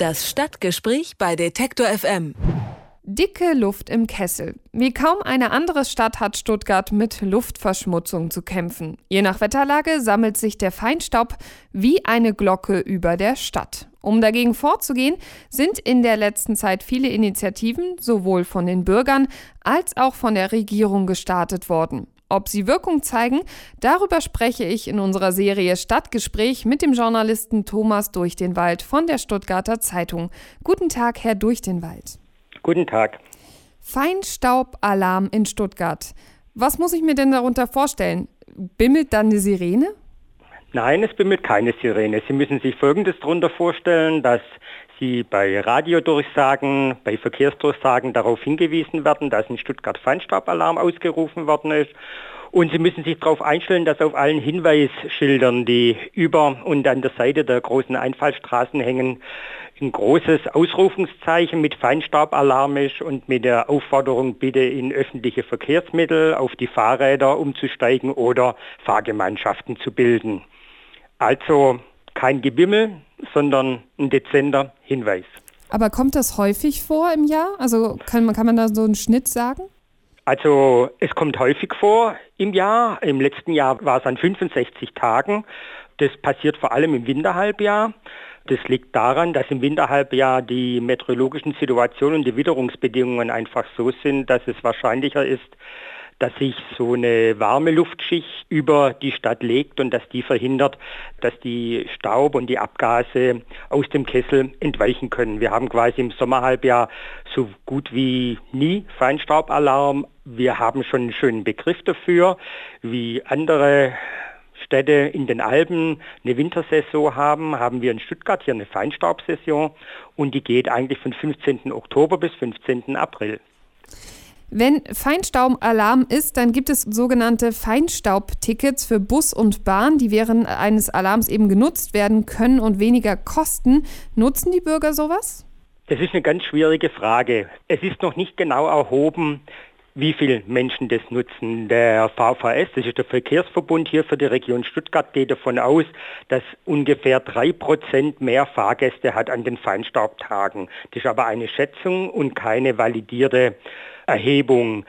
Das Stadtgespräch bei Detektor FM. Dicke Luft im Kessel. Wie kaum eine andere Stadt hat Stuttgart mit Luftverschmutzung zu kämpfen. Je nach Wetterlage sammelt sich der Feinstaub wie eine Glocke über der Stadt. Um dagegen vorzugehen, sind in der letzten Zeit viele Initiativen sowohl von den Bürgern als auch von der Regierung gestartet worden. Ob sie Wirkung zeigen, darüber spreche ich in unserer Serie Stadtgespräch mit dem Journalisten Thomas Durch den Wald von der Stuttgarter Zeitung. Guten Tag, Herr Durch den Wald. Guten Tag. Feinstaubalarm in Stuttgart. Was muss ich mir denn darunter vorstellen? Bimmelt dann eine Sirene? Nein, es bimmelt keine Sirene. Sie müssen sich Folgendes darunter vorstellen, dass Sie bei Radiodurchsagen, bei Verkehrsdurchsagen darauf hingewiesen werden, dass in Stuttgart Feinstaubalarm ausgerufen worden ist. Und Sie müssen sich darauf einstellen, dass auf allen Hinweisschildern, die über und an der Seite der großen Einfallstraßen hängen, ein großes Ausrufungszeichen mit Feinstaubalarm ist und mit der Aufforderung, bitte in öffentliche Verkehrsmittel, auf die Fahrräder umzusteigen oder Fahrgemeinschaften zu bilden. Also kein Gebimmel, sondern ein dezenter Hinweis. Aber kommt das häufig vor im Jahr? Also kann man, kann man da so einen Schnitt sagen? Also es kommt häufig vor im Jahr. Im letzten Jahr war es an 65 Tagen. Das passiert vor allem im Winterhalbjahr. Das liegt daran, dass im Winterhalbjahr die meteorologischen Situationen und die Witterungsbedingungen einfach so sind, dass es wahrscheinlicher ist, dass sich so eine warme Luftschicht über die Stadt legt und dass die verhindert, dass die Staub und die Abgase aus dem Kessel entweichen können. Wir haben quasi im Sommerhalbjahr so gut wie nie Feinstaubalarm. Wir haben schon einen schönen Begriff dafür, wie andere Städte in den Alpen eine Wintersaison haben, haben wir in Stuttgart hier eine Feinstaubsaison und die geht eigentlich von 15. Oktober bis 15. April. Wenn Feinstaubalarm ist, dann gibt es sogenannte Feinstaubtickets für Bus und Bahn, die während eines Alarms eben genutzt werden können und weniger kosten. Nutzen die Bürger sowas? Das ist eine ganz schwierige Frage. Es ist noch nicht genau erhoben, wie viele Menschen das nutzen. Der VVS, das ist der Verkehrsverbund hier für die Region Stuttgart, geht davon aus, dass ungefähr drei Prozent mehr Fahrgäste hat an den Feinstaubtagen. Das ist aber eine Schätzung und keine validierte Erhebung.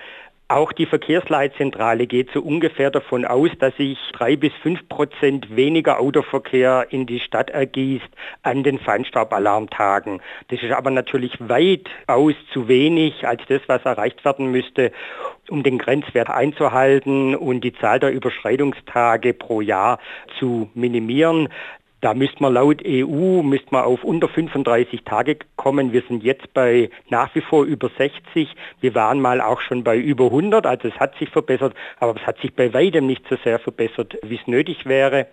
Auch die Verkehrsleitzentrale geht so ungefähr davon aus, dass sich drei bis fünf Prozent weniger Autoverkehr in die Stadt ergießt an den Feinstaubalarmtagen. Das ist aber natürlich weitaus zu wenig als das, was erreicht werden müsste, um den Grenzwert einzuhalten und die Zahl der Überschreitungstage pro Jahr zu minimieren. Da müsste man laut EU müsste man auf unter 35 Tage kommen. Wir sind jetzt bei nach wie vor über 60. Wir waren mal auch schon bei über 100, also es hat sich verbessert, aber es hat sich bei weitem nicht so sehr verbessert, wie es nötig wäre.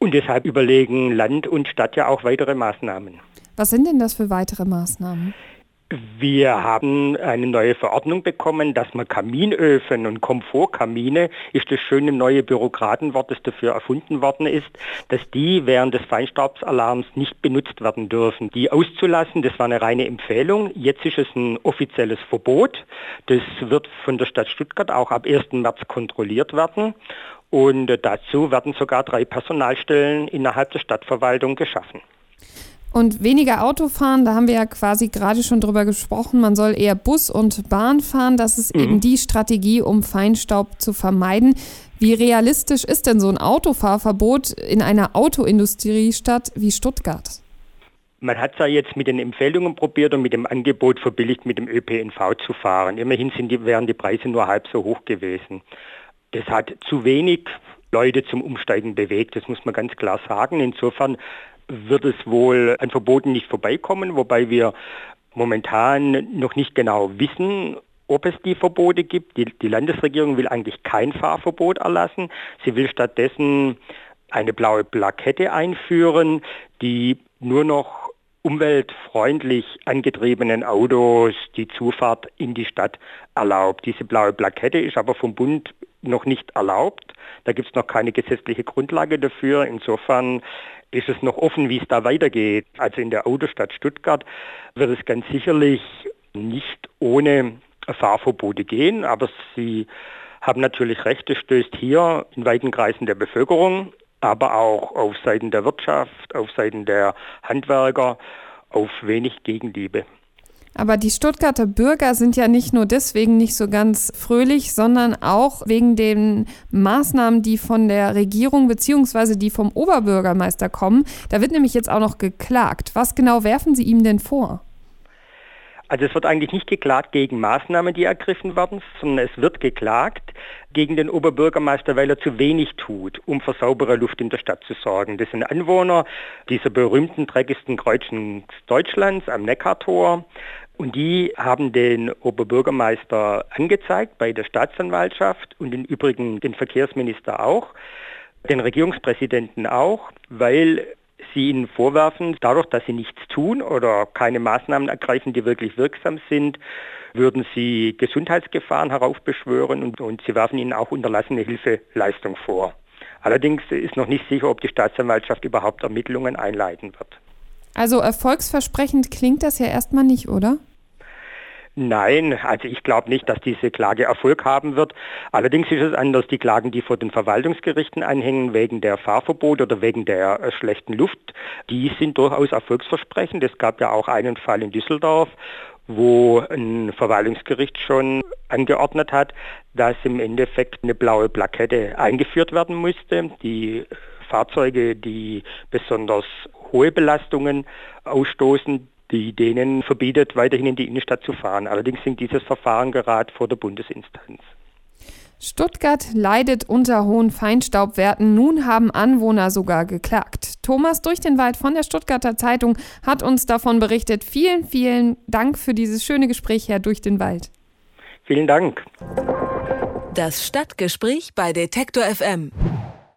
Und deshalb überlegen Land und Stadt ja auch weitere Maßnahmen. Was sind denn das für weitere Maßnahmen? Wir haben eine neue Verordnung bekommen, dass man Kaminöfen und Komfortkamine, ist das schöne neue Bürokratenwort, das dafür erfunden worden ist, dass die während des Feinstaubsalarms nicht benutzt werden dürfen. Die auszulassen, das war eine reine Empfehlung. Jetzt ist es ein offizielles Verbot. Das wird von der Stadt Stuttgart auch ab 1. März kontrolliert werden. Und dazu werden sogar drei Personalstellen innerhalb der Stadtverwaltung geschaffen. Und weniger Auto fahren, da haben wir ja quasi gerade schon drüber gesprochen, man soll eher Bus und Bahn fahren. Das ist mhm. eben die Strategie, um Feinstaub zu vermeiden. Wie realistisch ist denn so ein Autofahrverbot in einer Autoindustriestadt wie Stuttgart? Man hat es ja jetzt mit den Empfehlungen probiert und mit dem Angebot verbilligt, mit dem ÖPNV zu fahren. Immerhin sind die, wären die Preise nur halb so hoch gewesen. Das hat zu wenig Leute zum Umsteigen bewegt, das muss man ganz klar sagen. Insofern wird es wohl an Verboten nicht vorbeikommen, wobei wir momentan noch nicht genau wissen, ob es die Verbote gibt. Die, die, Landesregierung will eigentlich kein Fahrverbot erlassen. Sie will stattdessen eine blaue Plakette einführen, die nur noch umweltfreundlich angetriebenen Autos die Zufahrt in die Stadt erlaubt. Diese blaue Plakette ist aber vom Bund noch nicht erlaubt. Da gibt es noch keine gesetzliche Grundlage dafür. Insofern ist es noch offen, wie es da weitergeht. Also in der Autostadt Stuttgart wird es ganz sicherlich nicht ohne Fahrverbote gehen, aber Sie haben natürlich recht, es stößt hier in weiten Kreisen der Bevölkerung, aber auch auf Seiten der Wirtschaft, auf Seiten der Handwerker auf wenig Gegenliebe. Aber die Stuttgarter Bürger sind ja nicht nur deswegen nicht so ganz fröhlich, sondern auch wegen den Maßnahmen, die von der Regierung bzw. die vom Oberbürgermeister kommen. Da wird nämlich jetzt auch noch geklagt. Was genau werfen Sie ihm denn vor? Also es wird eigentlich nicht geklagt gegen Maßnahmen, die ergriffen werden, sondern es wird geklagt gegen den Oberbürgermeister, weil er zu wenig tut, um für saubere Luft in der Stadt zu sorgen. Das sind Anwohner dieser berühmten dreckigsten Kreuzung Deutschlands am Neckartor. Und die haben den Oberbürgermeister angezeigt bei der Staatsanwaltschaft und im Übrigen den Verkehrsminister auch, den Regierungspräsidenten auch, weil sie ihnen vorwerfen, dadurch, dass sie nichts tun oder keine Maßnahmen ergreifen, die wirklich wirksam sind, würden sie Gesundheitsgefahren heraufbeschwören und, und sie werfen ihnen auch unterlassene Hilfeleistung vor. Allerdings ist noch nicht sicher, ob die Staatsanwaltschaft überhaupt Ermittlungen einleiten wird. Also erfolgsversprechend klingt das ja erstmal nicht, oder? Nein, also ich glaube nicht, dass diese Klage Erfolg haben wird. Allerdings ist es anders, die Klagen, die vor den Verwaltungsgerichten anhängen, wegen der Fahrverbot oder wegen der äh, schlechten Luft, die sind durchaus erfolgsversprechend. Es gab ja auch einen Fall in Düsseldorf, wo ein Verwaltungsgericht schon angeordnet hat, dass im Endeffekt eine blaue Plakette eingeführt werden musste. Die Fahrzeuge, die besonders hohe Belastungen ausstoßen, die denen verbietet, weiterhin in die Innenstadt zu fahren. Allerdings sind dieses Verfahren gerade vor der Bundesinstanz. Stuttgart leidet unter hohen Feinstaubwerten. Nun haben Anwohner sogar geklagt. Thomas durch den Wald von der Stuttgarter Zeitung hat uns davon berichtet. Vielen, vielen Dank für dieses schöne Gespräch, Herr Durch den Wald. Vielen Dank. Das Stadtgespräch bei Detektor FM.